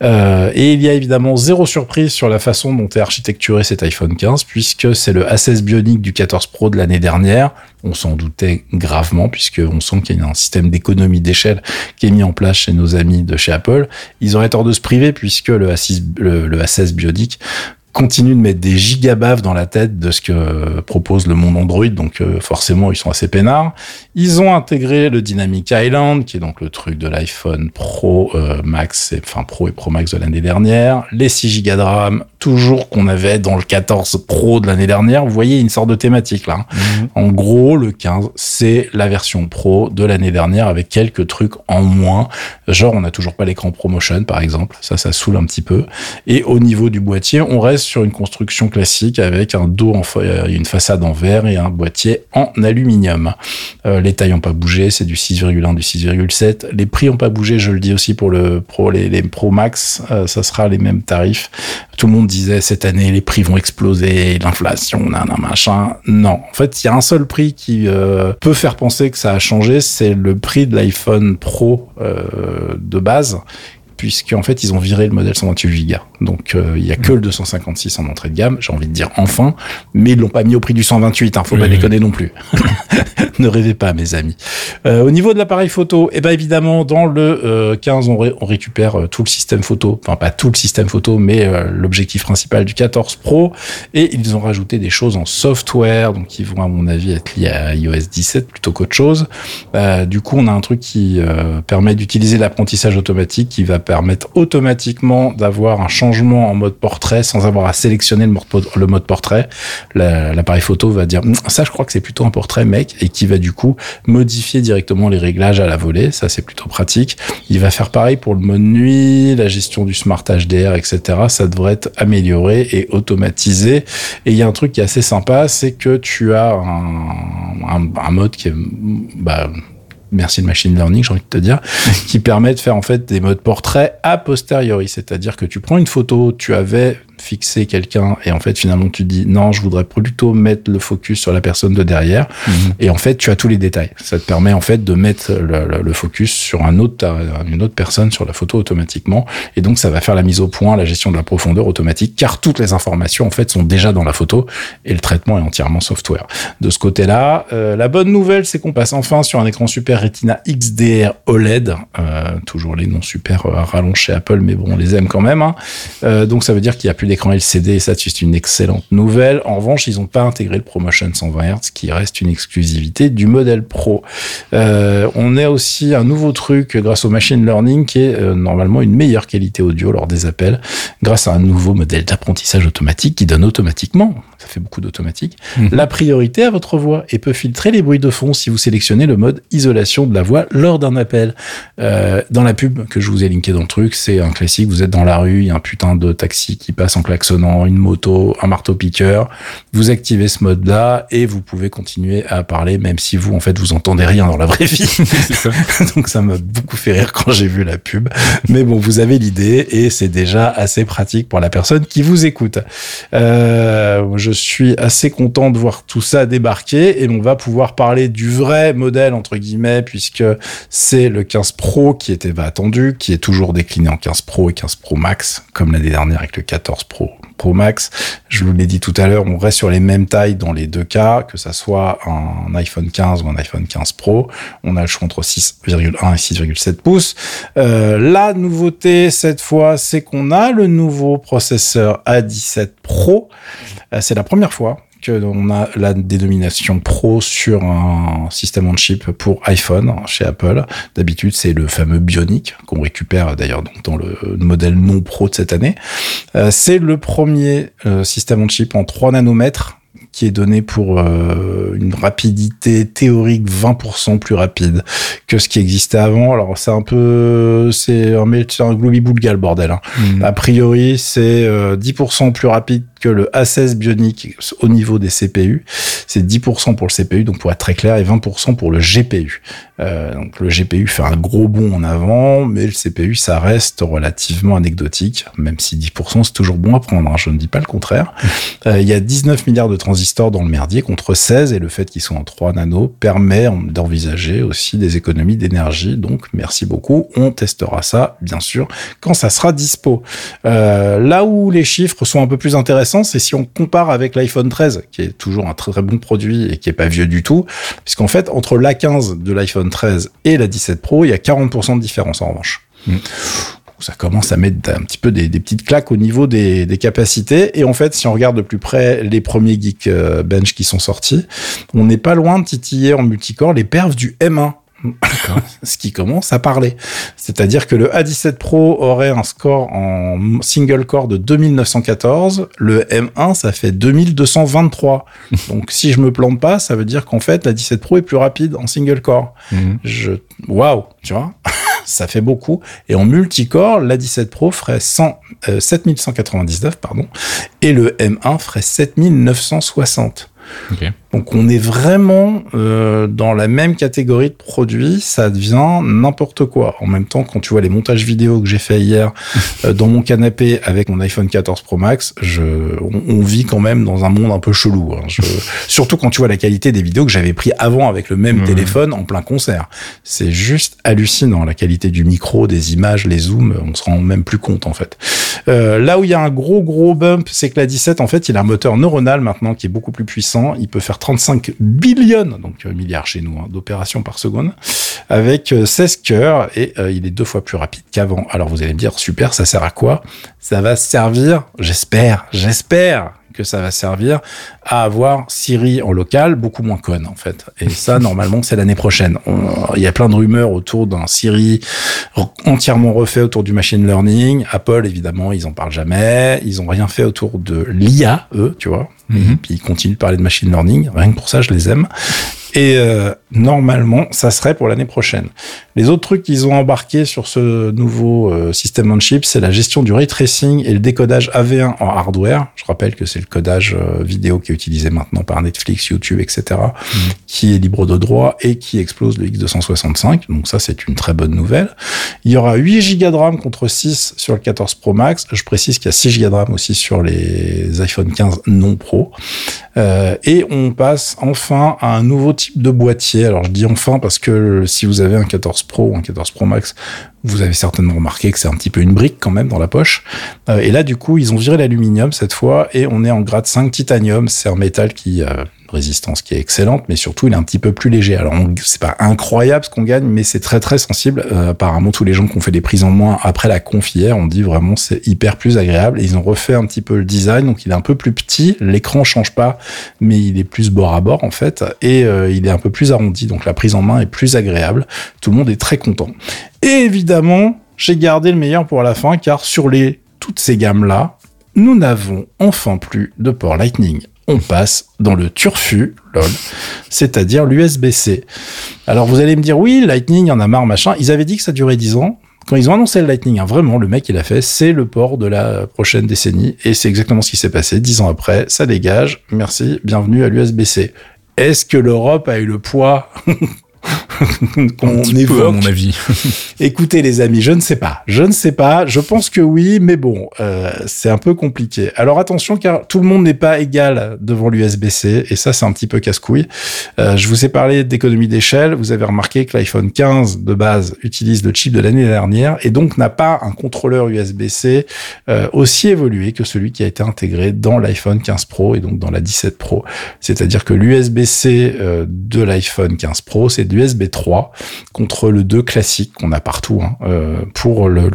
Euh, et il y a évidemment zéro surprise sur la façon dont est architecturé cet iPhone 15 puisque c'est le A16 Bionic du 14 Pro de l'année dernière. On s'en doutait gravement puisque on sent qu'il y a un système d'économie d'échelle qui est mis en place chez nos amis de chez Apple. Ils auraient tort de se priver puisque le A6, le, le A16 Bionic continuent de mettre des gigabaves dans la tête de ce que propose le monde Android, donc euh, forcément ils sont assez peinards. Ils ont intégré le Dynamic Island, qui est donc le truc de l'iPhone Pro euh, Max, et, enfin Pro et Pro Max de l'année dernière. Les 6 Go de RAM, toujours qu'on avait dans le 14 Pro de l'année dernière. Vous voyez une sorte de thématique là. hein. En gros, le 15, c'est la version Pro de l'année dernière avec quelques trucs en moins. Genre, on n'a toujours pas l'écran ProMotion, par exemple. Ça, ça saoule un petit peu. Et au niveau du boîtier, on reste sur une construction classique avec un dos en euh, une façade en verre et un boîtier en aluminium. Euh, les tailles n'ont pas bougé, c'est du 6,1, du 6,7. Les prix n'ont pas bougé, je le dis aussi pour le Pro, les, Pro Max, euh, ça sera les mêmes tarifs. Tout le monde disait cette année les prix vont exploser, l'inflation, nan, machin. Non, en fait, il y a un seul prix qui euh, peut faire penser que ça a changé, c'est le prix de l'iPhone Pro euh, de base puisqu'en fait ils ont viré le modèle 128 Go. Donc euh, il y a que le 256 en entrée de gamme, j'ai envie de dire enfin, mais ils l'ont pas mis au prix du 128, hein, faut pas Oui, déconner non plus. ne rêvez pas mes amis. Euh, au niveau de l'appareil photo, eh ben évidemment dans le euh, 15 on, ré- on récupère euh, tout le système photo, enfin pas tout le système photo, mais euh, l'objectif principal du 14 Pro et ils ont rajouté des choses en software, donc qui vont à mon avis être liés à iOS 17 plutôt qu'autre chose. Euh, du coup, on a un truc qui euh, permet d'utiliser l'apprentissage automatique, qui va permettre automatiquement d'avoir un changement en mode portrait sans avoir à sélectionner le mode, portrait. La- L'appareil photo va dire Hum, ça, je crois que c'est plutôt un portrait mec, et qui va du coup modifier directement les réglages à la volée. Ça, c'est plutôt pratique. Il va faire pareil pour le mode nuit, la gestion du smart HDR, etc. Ça devrait être amélioré et automatisé. Et il y a un truc qui est assez sympa, c'est que tu as un, un, un mode qui est, bah, merci le machine learning, j'ai envie de te dire, qui permet de faire en fait des modes portrait a posteriori. C'est-à-dire que tu prends une photo, tu avais fixé quelqu'un et en fait finalement tu dis non je voudrais plutôt mettre le focus sur la personne de derrière. Et en fait tu as tous les détails. Ça te permet en fait de mettre le, le- le focus sur un autre une autre personne sur la photo automatiquement. Et donc ça va faire la mise au point la gestion de la profondeur automatique car toutes les informations en fait sont déjà dans la photo et le traitement est entièrement software. De ce côté-là euh, la bonne nouvelle c'est qu'on passe enfin sur un écran Super Retina XDR OLED euh, toujours les noms super euh, rallonge chez Apple mais bon on les aime quand même hein. Euh, donc ça veut dire qu'il n'y a plus d'écran LCD ça c'est une excellente nouvelle. En revanche, ils n'ont pas intégré le ProMotion 120 Hz qui reste une exclusivité du modèle Pro. Euh, on a aussi un nouveau truc grâce au machine learning qui est euh, normalement une meilleure qualité audio lors des appels grâce à un nouveau modèle d'apprentissage automatique qui donne automatiquement, ça fait beaucoup d'automatique, la priorité à votre voix et peut filtrer les bruits de fond si vous sélectionnez le mode isolation de la voix lors d'un appel. Euh, dans la pub que je vous ai linké dans le truc, c'est un classique, vous êtes dans la rue, il y a un putain de taxi qui passe en klaxonnant, une moto, un marteau-piqueur, vous activez ce mode-là et vous pouvez continuer à parler même si vous, en fait, vous entendez rien dans la vraie vie. ça. Donc ça m'a beaucoup fait rire quand j'ai vu la pub. Mais bon, vous avez l'idée et c'est déjà assez pratique pour la personne qui vous écoute. Euh, je suis assez content de voir tout ça débarquer et on va pouvoir parler du vrai modèle entre guillemets puisque c'est le 15 Pro qui était attendu, qui est toujours décliné en 15 Pro et 15 Pro Max comme l'année dernière avec le 14 Pro. Pro Max, je vous l'ai dit tout à l'heure, on reste sur les mêmes tailles dans les deux cas, que ça soit un iPhone 15 ou un iPhone 15 Pro. On a le choix entre 6,1 et 6,7 pouces. Euh, la nouveauté cette fois, c'est qu'on a le nouveau processeur A17 Pro. Euh, c'est la première fois on a la dénomination Pro sur un système on chip pour iPhone chez Apple. D'habitude, c'est le fameux Bionic qu'on récupère d'ailleurs dans le modèle non Pro de cette année. Euh, c'est le premier euh, système on chip en 3 nanomètres qui est donné pour euh, une rapidité théorique 20% plus rapide que ce qui existait avant. Alors c'est un peu, c'est un, mais c'est un gloobie-boulga le bordel. Hein. Mm. A priori, c'est euh, 10% plus rapide que le A16 Bionic au niveau des CPU. C'est 10% pour le CPU, donc pour être très clair, et 20% pour le GPU. Euh, donc le GPU fait un gros bond en avant, mais le CPU, ça reste relativement anecdotique, même si 10% c'est toujours bon à prendre, hein, je ne dis pas le contraire. Euh, Il y a 19 milliards de transistors dans le merdier contre 16, et le fait qu'ils soient en 3 nanos permet d'envisager aussi des économies d'énergie. Donc merci beaucoup, on testera ça, bien sûr, quand ça sera dispo. Euh, là où les chiffres sont un peu plus intéressants, c'est si on compare avec l'iPhone 13, qui est toujours un très très bon produit et qui est pas vieux du tout, puisqu'en fait, entre l'A15 de l'iPhone 13 et la 17 Pro, il y a 40% de différence en revanche. Ça commence à mettre un petit peu des, des petites claques au niveau des, des capacités. Et en fait, si on regarde de plus près les premiers Geekbench qui sont sortis, on n'est pas loin de titiller en multicore les perfs du M1. Ce qui commence à parler. C'est-à-dire que le A17 Pro aurait un score en single core de 2914. Le M1, ça fait 2223. Donc, si je me plante pas, ça veut dire qu'en fait, la 17 Pro est plus rapide en single core. Mhm. Je, waouh, tu vois. ça fait beaucoup. Et en multicore, la 17 Pro ferait 100, euh, 7199, pardon. Et le M1 ferait 7960. Ok. Donc on est vraiment euh, dans la même catégorie de produits, ça devient n'importe quoi. En même temps, quand tu vois les montages vidéo que j'ai fait hier euh, dans mon canapé avec mon iPhone 14 Pro Max, je, on, on vit quand même dans un monde un peu chelou. hein. Je- surtout quand tu vois la qualité des vidéos que j'avais pris avant avec le même téléphone en plein concert. C'est juste hallucinant la qualité du micro, des images, les zooms, on se rend même plus compte en fait. Euh, là où il y a un gros gros bump, c'est que la 17 en fait, il a un moteur neuronal maintenant qui est beaucoup plus puissant. Il peut faire 35 billions, donc euh, milliards chez nous, hein, d'opérations par seconde, avec euh, 16 cœurs et euh, il est deux fois plus rapide qu'avant. Alors vous allez me dire super, ça sert à quoi? Ça va servir, j'espère, j'espère que ça va servir à avoir Siri en local beaucoup moins conne en fait. Et ça normalement c'est l'année prochaine. Il y a plein de rumeurs autour d'un Siri entièrement refait autour du machine learning. Apple évidemment ils en parlent jamais. Ils ont rien fait autour de l'IA eux, tu vois. Mhm. Et puis ils continuent de parler de machine learning. Rien que pour ça je les aime. Et euh, normalement, ça serait pour l'année prochaine. Les autres trucs qu'ils ont embarqués sur ce nouveau euh, système on chip, c'est la gestion du ray tracing et le décodage AV1 en hardware. Je rappelle que c'est le codage euh, vidéo qui est utilisé maintenant par Netflix, YouTube, etc., qui est libre de droit et qui explose le X265. Donc ça, c'est une très bonne nouvelle. Il y aura 8 Go de RAM contre 6 sur le 14 Pro Max. Je précise qu'il y a 6 Go de RAM aussi sur les iPhone 15 non Pro. Et on passe enfin à un nouveau type de boîtier. Alors je dis enfin parce que si vous avez un 14 Pro ou un 14 Pro Max, vous avez certainement remarqué que c'est un petit peu une brique quand même dans la poche. Euh, et là du coup ils ont viré l'aluminium cette fois et on est en grade 5 titanium. C'est un métal qui une résistance qui est excellente, mais surtout il est un petit peu plus léger. Alors c'est pas incroyable ce qu'on gagne, mais c'est très très sensible. Euh, apparemment tous les gens qui ont fait des prises en moins après la conf hier, on dit vraiment c'est hyper plus agréable. Ils ont refait un petit peu le design, donc il est un peu plus petit. L'écran change pas, mais il est plus bord à bord en fait, et euh, il est un peu plus arrondi, donc la prise en main est plus agréable. Tout le monde est très content. Et évidemment, j'ai gardé le meilleur pour la fin, car sur les toutes ces gammes là, nous n'avons enfin plus de port Lightning. On passe dans le turfu, lol, c'est-à-dire l'USB-C. Alors vous allez me dire, oui, Lightning, y en a marre, machin. Ils avaient dit que ça durait 10 ans. Quand ils ont annoncé le Lightning, hein, vraiment, le mec, il a fait, c'est le port de la prochaine décennie. Et c'est exactement ce qui s'est passé. 10 ans après, ça dégage. Merci, bienvenue à l'USB-C. Est-ce que l'Europe a eu le poids? qu'on peu, à évoque mon avis. Écoutez les amis, je ne sais pas. Je ne sais pas. Je pense que oui, mais bon, euh, c'est un peu compliqué. Alors attention, car tout le monde n'est pas égal devant l'USB-C, et ça c'est un petit peu casse-couille. Euh, je vous ai parlé d'économie d'échelle. Vous avez remarqué que l'iPhone 15 de base utilise le chip de l'année dernière, et donc n'a pas un contrôleur USB-C euh, aussi évolué que celui qui a été intégré dans l'iPhone 15 Pro et donc dans la 17 Pro. C'est-à-dire que l'USB-C de l'iPhone 15 Pro, c'est de l'USB 3 contre le 2 classique qu'on a partout hein, euh, pour le,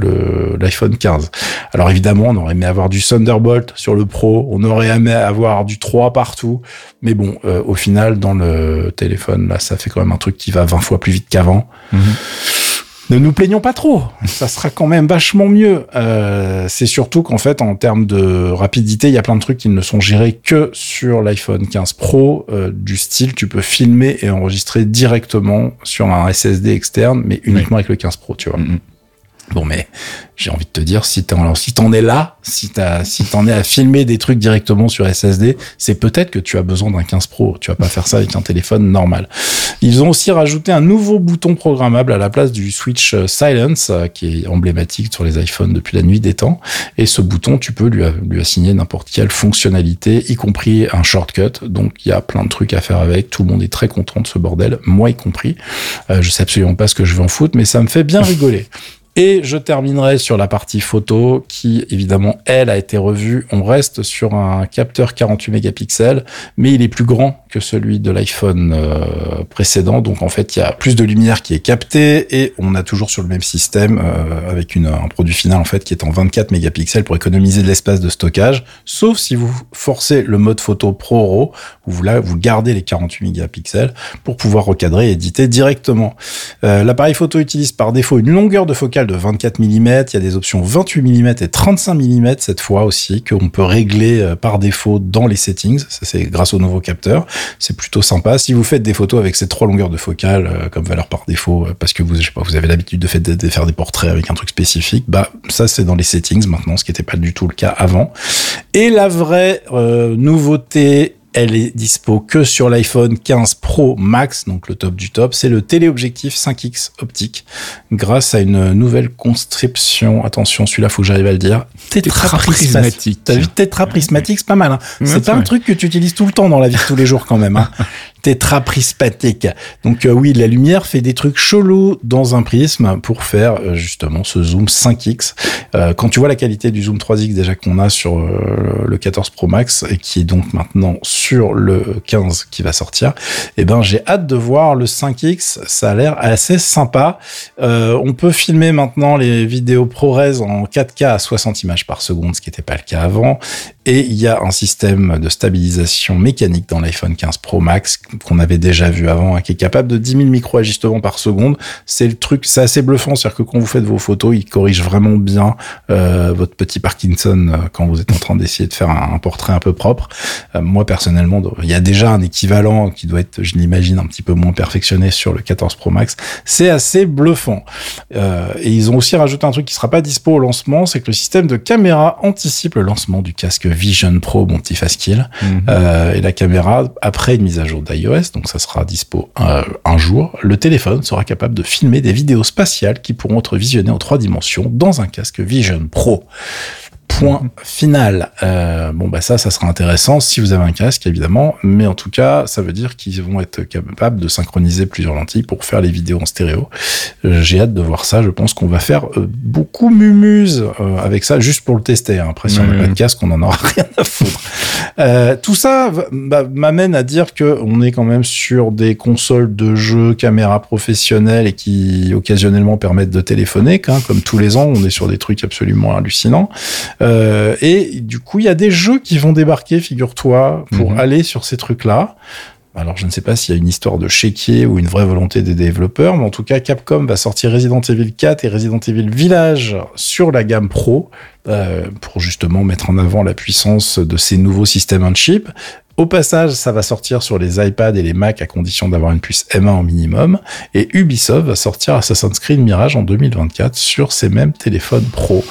l'iPhone 15. Alors évidemment, on aurait aimé avoir du Thunderbolt sur le Pro, on aurait aimé avoir du 3 partout, mais bon, euh, au final, dans le téléphone, là, ça fait quand même un truc qui va 20 fois plus vite qu'avant. Ne nous plaignons pas trop, ça sera quand même vachement mieux. Euh, c'est surtout qu'en fait, en termes de rapidité, il y a plein de trucs qui ne sont gérés que sur l'iPhone 15 Pro, euh, du style tu peux filmer et enregistrer directement sur un SSD externe, mais uniquement avec le 15 Pro, tu vois. Mhm. Bon, mais j'ai envie de te dire, si t'en, si es là, si t'en es à filmer des trucs directement sur SSD, c'est peut-être que tu as besoin d'un 15 Pro. Tu vas pas faire ça avec un téléphone normal. Ils ont aussi rajouté un nouveau bouton programmable à la place du switch euh, Silence, euh, qui est emblématique sur les iPhones depuis la nuit des temps. Et ce bouton, tu peux lui, a- lui assigner n'importe quelle fonctionnalité, y compris un shortcut. Donc, il y a plein de trucs à faire avec. Tout le monde est très content de ce bordel, moi y compris. Euh, je sais absolument pas ce que je vais en foutre, mais ça me fait bien rigoler. Et je terminerai sur la partie photo qui, évidemment, elle a été revue. On reste sur un capteur 48 mégapixels, mais il est plus grand que celui de l'iPhone euh, précédent. Donc, en fait, il y a plus de lumière qui est captée et on a toujours sur le même système euh, avec une, un produit final, en fait, qui est en 24 mégapixels pour économiser de l'espace de stockage. Sauf si vous forcez le mode photo Pro RAW, où vous, là, vous gardez les 48 mégapixels pour pouvoir recadrer et éditer directement. Euh, L'appareil photo utilise par défaut une longueur de focale de 24 mm. Il y a des options 28 mm et 35 mm cette fois aussi qu'on peut régler euh, par défaut dans les settings. Ça c'est grâce au nouveau capteur. C'est plutôt sympa. Si vous faites des photos avec ces trois longueurs de focale euh, comme valeur par défaut, euh, parce que vous, je sais pas, vous avez l'habitude de, faire des portraits avec un truc spécifique, bah ça c'est dans les settings maintenant, ce qui n'était pas du tout le cas avant. Et la vraie nouveauté, elle est dispo que sur l'iPhone 15 Pro Max, donc le top du top. C'est le téléobjectif 5X optique, grâce à une nouvelle conscription. Attention, celui-là, faut que j'arrive à le dire. Tétraprismatique. T'as vu tétraprismatique, c'est pas mal. Hein c'est pas un truc que tu utilises tout le temps dans la vie de tous les jours quand même. Hein tétraprismatique. Donc euh, oui, la lumière fait des trucs chelous dans un prisme pour faire euh, justement ce zoom 5x. Euh, quand tu vois la qualité du zoom 3x déjà qu'on a sur le 14 Pro Max et qui est donc maintenant sur le 15 qui va sortir, eh ben j'ai hâte de voir le 5x. Ça a l'air assez sympa. Euh, on peut filmer maintenant les vidéos ProRes en 4K à 60 images par seconde, ce qui n'était pas le cas avant. Et il y a un système de stabilisation mécanique dans l'iPhone 15 Pro Max qu'on avait déjà vu avant, hein, qui est capable de 10 000 micro-ajustements par seconde. C'est le truc, c'est assez bluffant, c'est-à-dire que quand vous faites vos photos, il corrige vraiment bien euh, votre petit Parkinson euh, quand vous êtes en train d'essayer de faire un, portrait un peu propre. Moi personnellement, il y a déjà un équivalent qui doit être, je l'imagine, un petit peu moins perfectionné sur le 14 Pro Max. C'est assez bluffant. Euh, et ils ont aussi rajouté un truc qui sera pas dispo au lancement, c'est que le système de caméra anticipe le lancement du casque Vision Pro, mon petit Fastkill. Mhm. Euh, et la caméra, après une mise à jour d'iOS, donc ça sera dispo un, un jour, le téléphone sera capable de filmer des vidéos spatiales qui pourront être visionnées en trois dimensions dans un casque Vision Pro. Point final. Euh, bon bah ça, ça sera intéressant si vous avez un casque évidemment, mais en tout cas, ça veut dire qu'ils vont être capables de synchroniser plusieurs lentilles pour faire les vidéos en stéréo. Euh, J'ai hâte de voir ça. Je pense qu'on va faire euh, beaucoup mumuse euh, avec ça, juste pour le tester. hein. Après, si on n'a pas de casque, on en aura rien à foutre. Euh, tout ça bah, m'amène à dire que on est quand même sur des consoles de jeux caméra professionnelles et qui occasionnellement permettent de téléphoner, hein, comme tous les ans. On est sur des trucs absolument hallucinants. Euh, et du coup, il y a des jeux qui vont débarquer, figure-toi, pour Mhm. aller sur ces trucs-là. Alors, je ne sais pas s'il y a une histoire de chéquier ou une vraie volonté des développeurs, mais en tout cas, Capcom va sortir Resident Evil 4 et Resident Evil Village sur la gamme Pro euh, pour justement mettre en avant la puissance de ces nouveaux systèmes on chip. Au passage, ça va sortir sur les iPads et les Mac à condition d'avoir une puce M1 au minimum. Et Ubisoft va sortir Assassin's Creed Mirage en 2024 sur ces mêmes téléphones pro.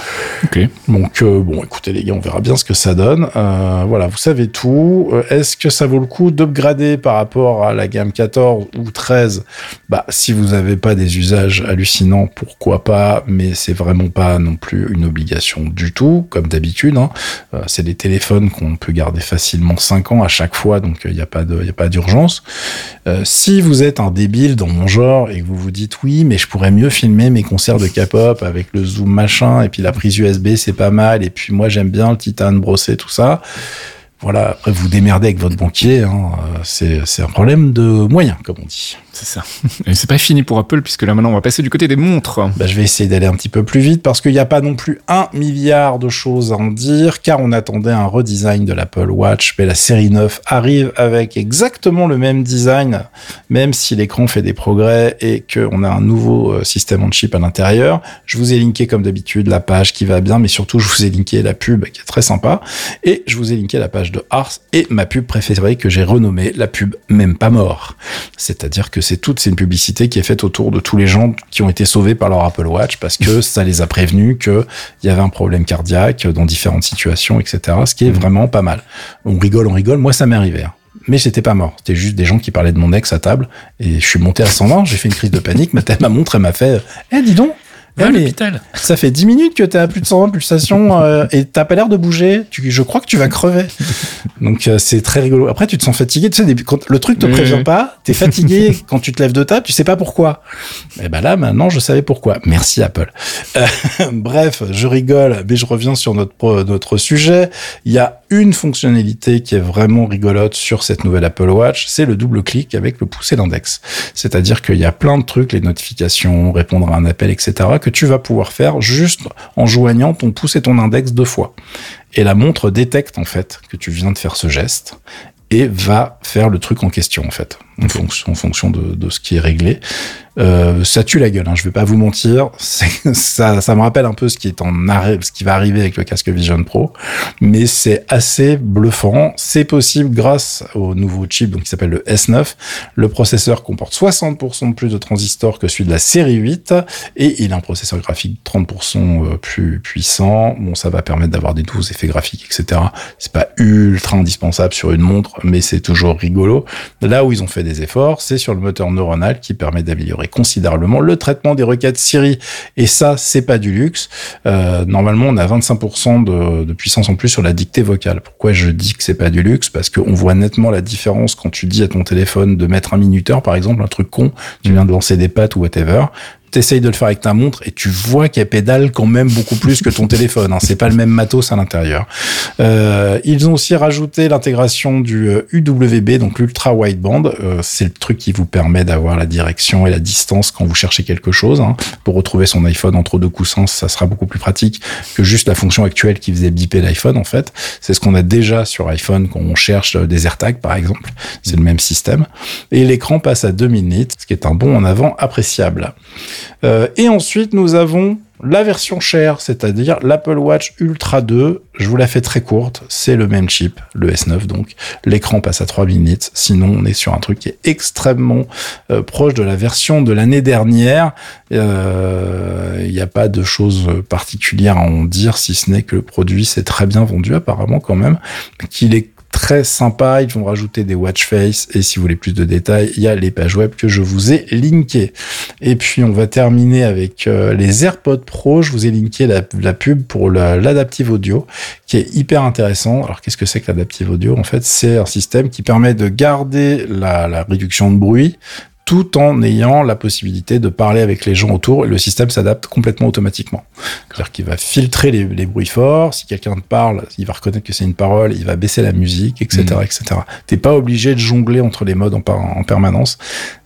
Ok. Donc euh, bon, écoutez les gars, on verra bien ce que ça donne. Euh, voilà, vous savez tout. Euh, Est-ce que ça vaut le coup d'upgrader par rapport à la gamme 14 ou 13 Bah, si vous n'avez pas des usages hallucinants, pourquoi pas? Mais c'est vraiment pas non plus une obligation du tout, comme d'habitude. Hein. Euh, c'est des téléphones qu'on peut garder facilement 5 ans à chaque fois, donc il n'y a pas d'urgence. Euh, si vous êtes un débile dans mon genre et que vous vous dites oui, mais je pourrais mieux filmer mes concerts de K-pop avec le zoom machin et puis la prise USB c'est pas mal et puis moi j'aime bien le titane brossé tout ça. Voilà, après vous démerdez avec votre banquier, hein, euh, c'est un problème de moyens comme on dit. C'est ça. Et c'est pas fini pour Apple, puisque là maintenant on va passer du côté des montres. Bah, je vais essayer d'aller un petit peu plus vite parce qu'il n'y a pas non plus un milliard de choses à en dire, car on attendait un redesign de l'Apple Watch, mais la série 9 arrive avec exactement le même design, même si l'écran fait des progrès et qu'on a un nouveau euh, système on chip à l'intérieur. Je vous ai linké comme d'habitude la page qui va bien, mais surtout je vous ai linké la pub qui est très sympa, et je vous ai linké la page de Ars et ma pub préférée que j'ai renommée la pub même pas mort. C'est-à-dire que c'est toute c'est une publicité qui est faite autour de tous les gens qui ont été sauvés par leur Apple Watch parce que ça les a prévenus que il y avait un problème cardiaque dans différentes situations, etc. Ce qui est vraiment pas mal. On rigole, on rigole. Moi, ça m'est arrivé. hein. Mais j'étais pas mort. C'était juste des gens qui parlaient de mon ex à table et je suis monté à 120. J'ai fait une crise de panique. Ma, ma montre, elle m'a fait, eh, dis donc. Eh, ça fait 10 minutes que t'es à plus de 120 pulsations euh, et t'as pas l'air de bouger. Tu, je crois que tu vas crever. Donc euh, c'est très rigolo. Après, tu te sens fatigué. Tu sais, quand le truc te prévient oui. pas, t'es fatigué quand tu te lèves de table, tu sais pas pourquoi. Et ben là, maintenant, je savais pourquoi. Merci Apple. Euh, bref, je rigole, mais je reviens sur notre notre sujet. Il y a une fonctionnalité qui est vraiment rigolote sur cette nouvelle Apple Watch, c'est le double clic avec le pouce et l'index. C'est-à-dire qu'il y a plein de trucs, les notifications, répondre à un appel, etc., que tu vas pouvoir faire juste en joignant ton pouce et ton index deux fois. Et la montre détecte en fait que tu viens de faire ce geste et va faire le truc en question en fait, en fonction, de, ce qui est réglé. Euh, ça tue la gueule, hein, je vais pas vous mentir. Ça, me rappelle un peu ce qui va arriver avec le casque Vision Pro, mais c'est assez bluffant. C'est possible grâce au nouveau chip qui s'appelle le S9. Le processeur comporte 60% de plus de transistors que celui de la série 8 et il a un processeur graphique 30% plus puissant. Bon, ça va permettre d'avoir des nouveaux effets graphiques, etc. C'est pas ultra indispensable sur une montre, mais c'est toujours rigolo. Là où ils ont fait des efforts, c'est sur le moteur neuronal qui permet d'améliorer considérablement le traitement des requêtes Siri. Et ça, c'est pas du luxe. Euh, normalement, on a 25% de, puissance en plus sur la dictée vocale. Pourquoi je dis que c'est pas du luxe? Parce qu'on voit nettement la différence quand tu dis à ton téléphone de mettre un minuteur, par exemple, un truc con, tu viens de lancer des pattes ou whatever. T'essayes de le faire avec ta montre et tu vois qu'elle pédale quand même beaucoup plus que ton téléphone. Hein. C'est pas le même matos à l'intérieur. Euh, ils ont aussi rajouté l'intégration du euh, UWB, donc l'ultra wideband. Euh, c'est le truc qui vous permet d'avoir la direction et la distance quand vous cherchez quelque chose. hein. Pour retrouver son iPhone entre deux coussins, ça sera beaucoup plus pratique que juste la fonction actuelle qui faisait biper l'iPhone. En fait, c'est ce qu'on a déjà sur iPhone quand on cherche euh, des AirTags, par exemple. C'est le même système. Et l'écran passe à 2000 nits, ce qui est un bond en avant appréciable. Euh, et ensuite, nous avons la version chère, c'est-à-dire l'Apple Watch Ultra 2. Je vous la fais très courte. C'est le même chip, le S9 donc. L'écran passe à 3000 nits. Sinon, on est sur un truc qui est extrêmement euh, proche de la version de l'année dernière. Euh, Il n'y a pas de choses particulières à en dire, si ce n'est que le produit s'est très bien vendu apparemment quand même, qu'il est très sympa. Ils vont rajouter des watch face et si vous voulez plus de détails, il y a les pages web que je vous ai linkées. Et puis on va terminer avec euh, les AirPods Pro. Je vous ai linké la, pub pour la- l'adaptive audio qui est hyper intéressant. Alors qu'est-ce que c'est que l'adaptive audio? En fait, c'est un système qui permet de garder la réduction de bruit tout en ayant la possibilité de parler avec les gens autour. Et le système s'adapte complètement automatiquement. C'est-à-dire qu'il va filtrer les, les bruits forts. Si quelqu'un te parle, il va reconnaître que c'est une parole, il va baisser la musique, etc., etc. T'es pas obligé de jongler entre les modes en, permanence.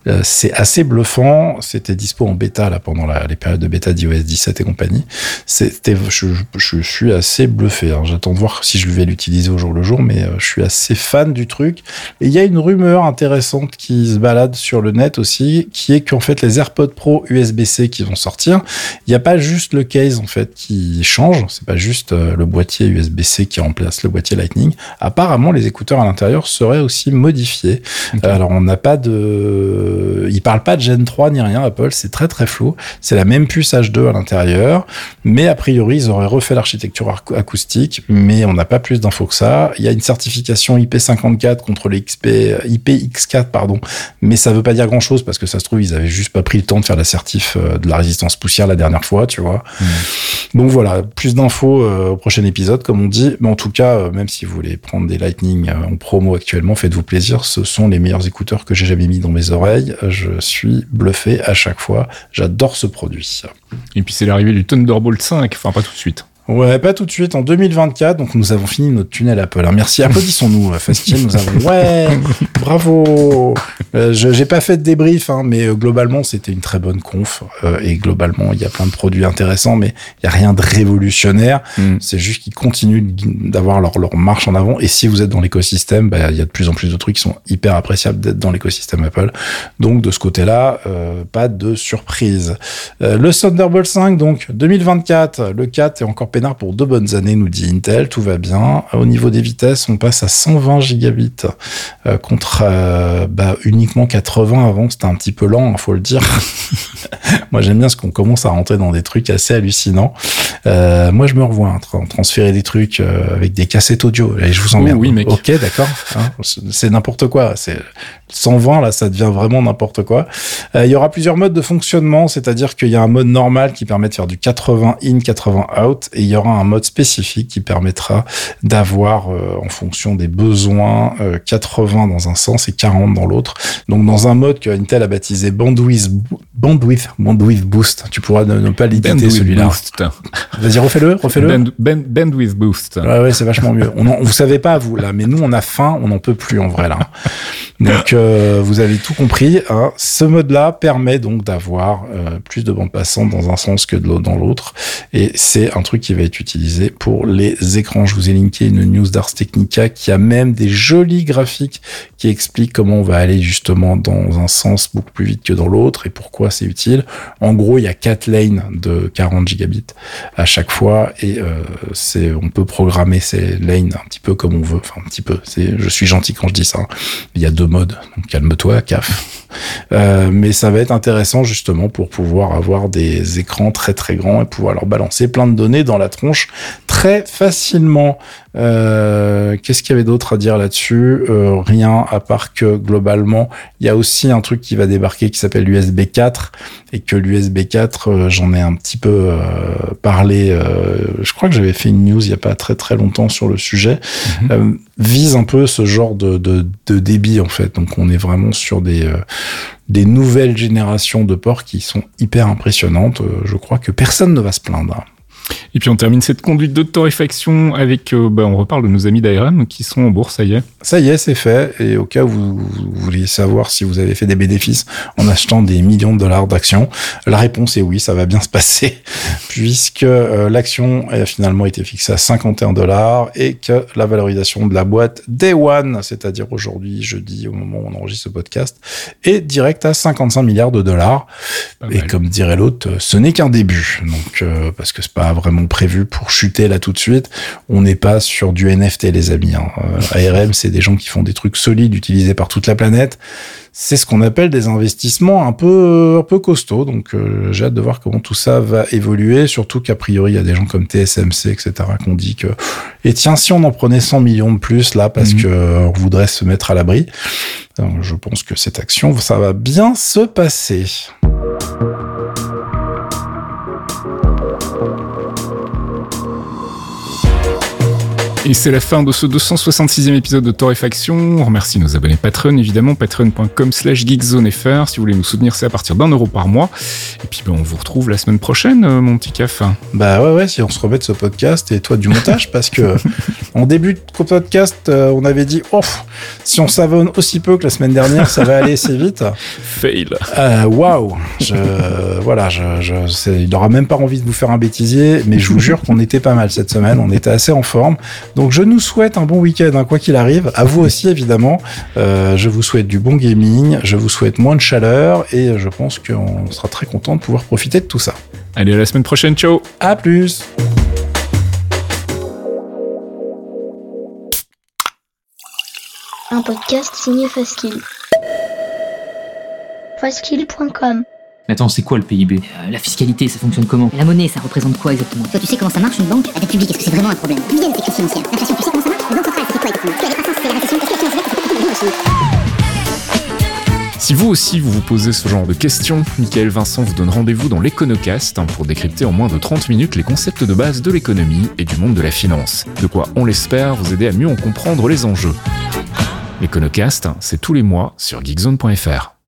Euh, c'est assez bluffant. C'était dispo en bêta là pendant la- les périodes de bêta d'iOS 17 et compagnie. C'était, je, je- je suis assez bluffé. hein. J'attends de voir si je vais l'utiliser au jour le jour, mais euh, je suis assez fan du truc. Et il y a une rumeur intéressante qui se balade sur le net aussi, qui est qu'en fait les AirPods Pro USB-C qui vont sortir, il n'y a pas juste le case en fait qui change, c'est pas juste euh, le boîtier USB-C qui remplace le boîtier Lightning. Apparemment, les écouteurs à l'intérieur seraient aussi modifiés. Euh, Alors on n'a pas de, il parle pas de Gen 3 ni rien. Apple, c'est très très flou. C'est la même puce H2 à l'intérieur, mais a priori ils auraient refait l'architecture acou- acoustique, mais on n'a pas plus d'infos que ça. Il y a une certification IP54 contre les XP, IPX4 pardon, mais ça veut pas dire grand chose parce que ça se trouve ils avaient juste pas pris le temps de faire la certif euh, de la résistance poussière la dernière fois, tu vois. Donc voilà, plus d'infos euh, au prochain épisode, comme on dit. Mais en tout cas, euh, même si vous voulez prendre des Lightning en promo actuellement, faites-vous plaisir. Ce sont les meilleurs écouteurs que j'ai jamais mis dans mes oreilles. Je suis bluffé à chaque fois. J'adore ce produit. Et puis c'est l'arrivée du Thunderbolt 5, enfin pas tout de suite. Ouais, pas tout de suite. En 2024, donc nous avons fini notre tunnel Apple. hein. Merci, applaudissons-nous, euh, Fastien. Nous avons, ouais, bravo. Euh, je j'ai pas fait de débrief, hein, mais euh, globalement, c'était une très bonne conf. Euh, et globalement, il y a plein de produits intéressants, mais il y a rien de révolutionnaire. Mm. C'est juste qu'ils continuent d'avoir leur, leur marche en avant. Et si vous êtes dans l'écosystème, bah, il y a de plus en plus de trucs qui sont hyper appréciables d'être dans l'écosystème Apple. Donc, de ce côté-là, euh, pas de surprise. Euh, le Thunderbolt 5, donc 2024, le 4 est encore peinard pour deux bonnes années, nous dit Intel, tout va bien. Au niveau des vitesses, on passe à 120 gigabits euh, contre euh, bah, uniquement 80 avant, c'était un petit peu lent, il faut le dire. moi j'aime bien ce qu'on commence à rentrer dans des trucs assez hallucinants. Euh, moi je me revois hein, tra- transférer des trucs euh, avec des cassettes audio. Et je vous emmerde. Oh oui, mec. Ok, d'accord. hein. C'est- c'est n'importe quoi. C'est 120, là, ça devient vraiment n'importe quoi. Euh, il y aura plusieurs modes de fonctionnement, c'est-à-dire qu'il y a un mode normal qui permet de faire du 80 in, 80 out, et il y aura un mode spécifique qui permettra d'avoir, euh, en fonction des besoins, euh, 80 dans un sens et 40 dans l'autre. Donc, dans un mode que Intel a baptisé Bandwidth, Bandwidth, Bandwidth Boost, tu pourras ne, ne pas l'éditer celui-là. Boost. Vas-y, refais-le, refais-le. Band- band- bandwidth Boost. Ouais, ouais, c'est vachement mieux. On en- vous savez pas, vous, là, mais nous, on a faim, on n'en peut plus, en vrai, là. Donc, euh, vous avez tout compris. hein. Ce mode-là permet donc d'avoir euh, plus de bandes passantes dans un sens que de l'autre dans l'autre. Et c'est un truc qui va être utilisé pour les écrans. Je vous ai linké une news d'Ars Technica qui a même des jolis graphiques qui expliquent comment on va aller justement dans un sens beaucoup plus vite que dans l'autre et pourquoi c'est utile. En gros, il y a quatre lanes de 40 gigabits à chaque fois et euh, c'est on peut programmer ces lanes un petit peu comme on veut. Enfin, un petit peu. C'est je suis gentil quand je dis ça. hein. Il y a deux modes. Donc calme-toi, CAF. Euh, mais ça va être intéressant justement pour pouvoir avoir des écrans très très grands et pouvoir leur balancer plein de données dans la tronche très facilement. Euh, Qu'est-ce qu'il y avait d'autre à dire là-dessus? Euh, Rien à part que globalement, il y a aussi un truc qui va débarquer qui s'appelle l'USB 4 et que l'USB 4, euh, j'en ai un petit peu euh, parlé. euh, je crois que j'avais fait une news il y a pas très très longtemps sur le sujet. euh, vise un peu ce genre de, de, de débit en fait. Donc on est vraiment sur des euh, des nouvelles générations de ports qui sont hyper impressionnantes. Je crois que personne ne va se plaindre. Et puis on termine cette conduite de torréfaction avec, euh, bah, on reparle de nos amis d'ARM qui sont en bourse, ça y est. Ça y est, c'est fait. Et au cas où vous, vous vouliez savoir si vous avez fait des bénéfices en achetant des millions de dollars d'actions, la réponse est oui, ça va bien se passer, puisque euh, l'action a finalement été fixée à 51 dollars et que la valorisation de la boîte Day One, c'est-à-dire aujourd'hui, jeudi, au moment où on enregistre ce podcast, est directe à 55 milliards de dollars. Pas Et mal. comme dirait l'autre, ce n'est qu'un début. Donc, euh, parce que c'est pas vraiment prévu pour chuter là tout de suite. On n'est pas sur du NFT, les amis. hein. Euh, ARM, c'est des gens qui font des trucs solides utilisés par toute la planète. C'est ce qu'on appelle des investissements un peu, un peu costauds. Donc, euh, j'ai hâte de voir comment tout ça va évoluer. Surtout qu'a priori, il y a des gens comme TSMC, etc., qu'on dit que, et tiens, si on en prenait 100 millions de plus là, parce Mhm. que euh, on voudrait se mettre à l'abri. Je pense que cette action, ça va bien se passer. Et c'est la fin de ce 266e épisode de Torréfaction. On remercie nos abonnés Patreon, évidemment, patreon.com slash geekzonefr. Si vous voulez nous soutenir, c'est à partir d'un euro par mois. Et puis, ben, on vous retrouve la semaine prochaine, euh, mon petit caf. Bah ouais, ouais, si on se remet de ce podcast et toi du montage, parce que en début de podcast, euh, on avait dit, oh, si on savonne aussi peu que la semaine dernière, ça va aller assez vite. Fail. Euh, Waouh, je, voilà, je, je, c'est- il n'aura même pas envie de vous faire un bêtisier, mais je vous jure qu'on était pas mal cette semaine, on était assez en forme. Donc je nous souhaite un bon week-end, hein, quoi qu'il arrive. À vous aussi évidemment. Euh, je vous souhaite du bon gaming, je vous souhaite moins de chaleur et je pense qu'on sera très content de pouvoir profiter de tout ça. Allez, à la semaine prochaine. Ciao. À plus. Un podcast signé Faskill. Faskill.com Mais attends, c'est quoi le PIB Euh, la fiscalité, ça fonctionne comment? La monnaie, ça représente quoi exactement? Toi, tu sais comment ça marche une banque? La dette publique, est-ce que c'est vraiment un problème? D'où vient cette crise financière. L'inflation, tu sais comment ça marche? Les banques centrales, c'était quoi exactement? Puis la récession Est-ce que Si vous aussi vous vous posez ce genre de questions, Michael Vincent vous donne rendez-vous dans l'Econocast hein, pour décrypter en moins de 30 minutes les concepts de base de l'économie et du monde de la finance. De quoi, on l'espère, vous aider à mieux en comprendre les enjeux. L'Econocast, c'est tous les mois sur geekzone.fr.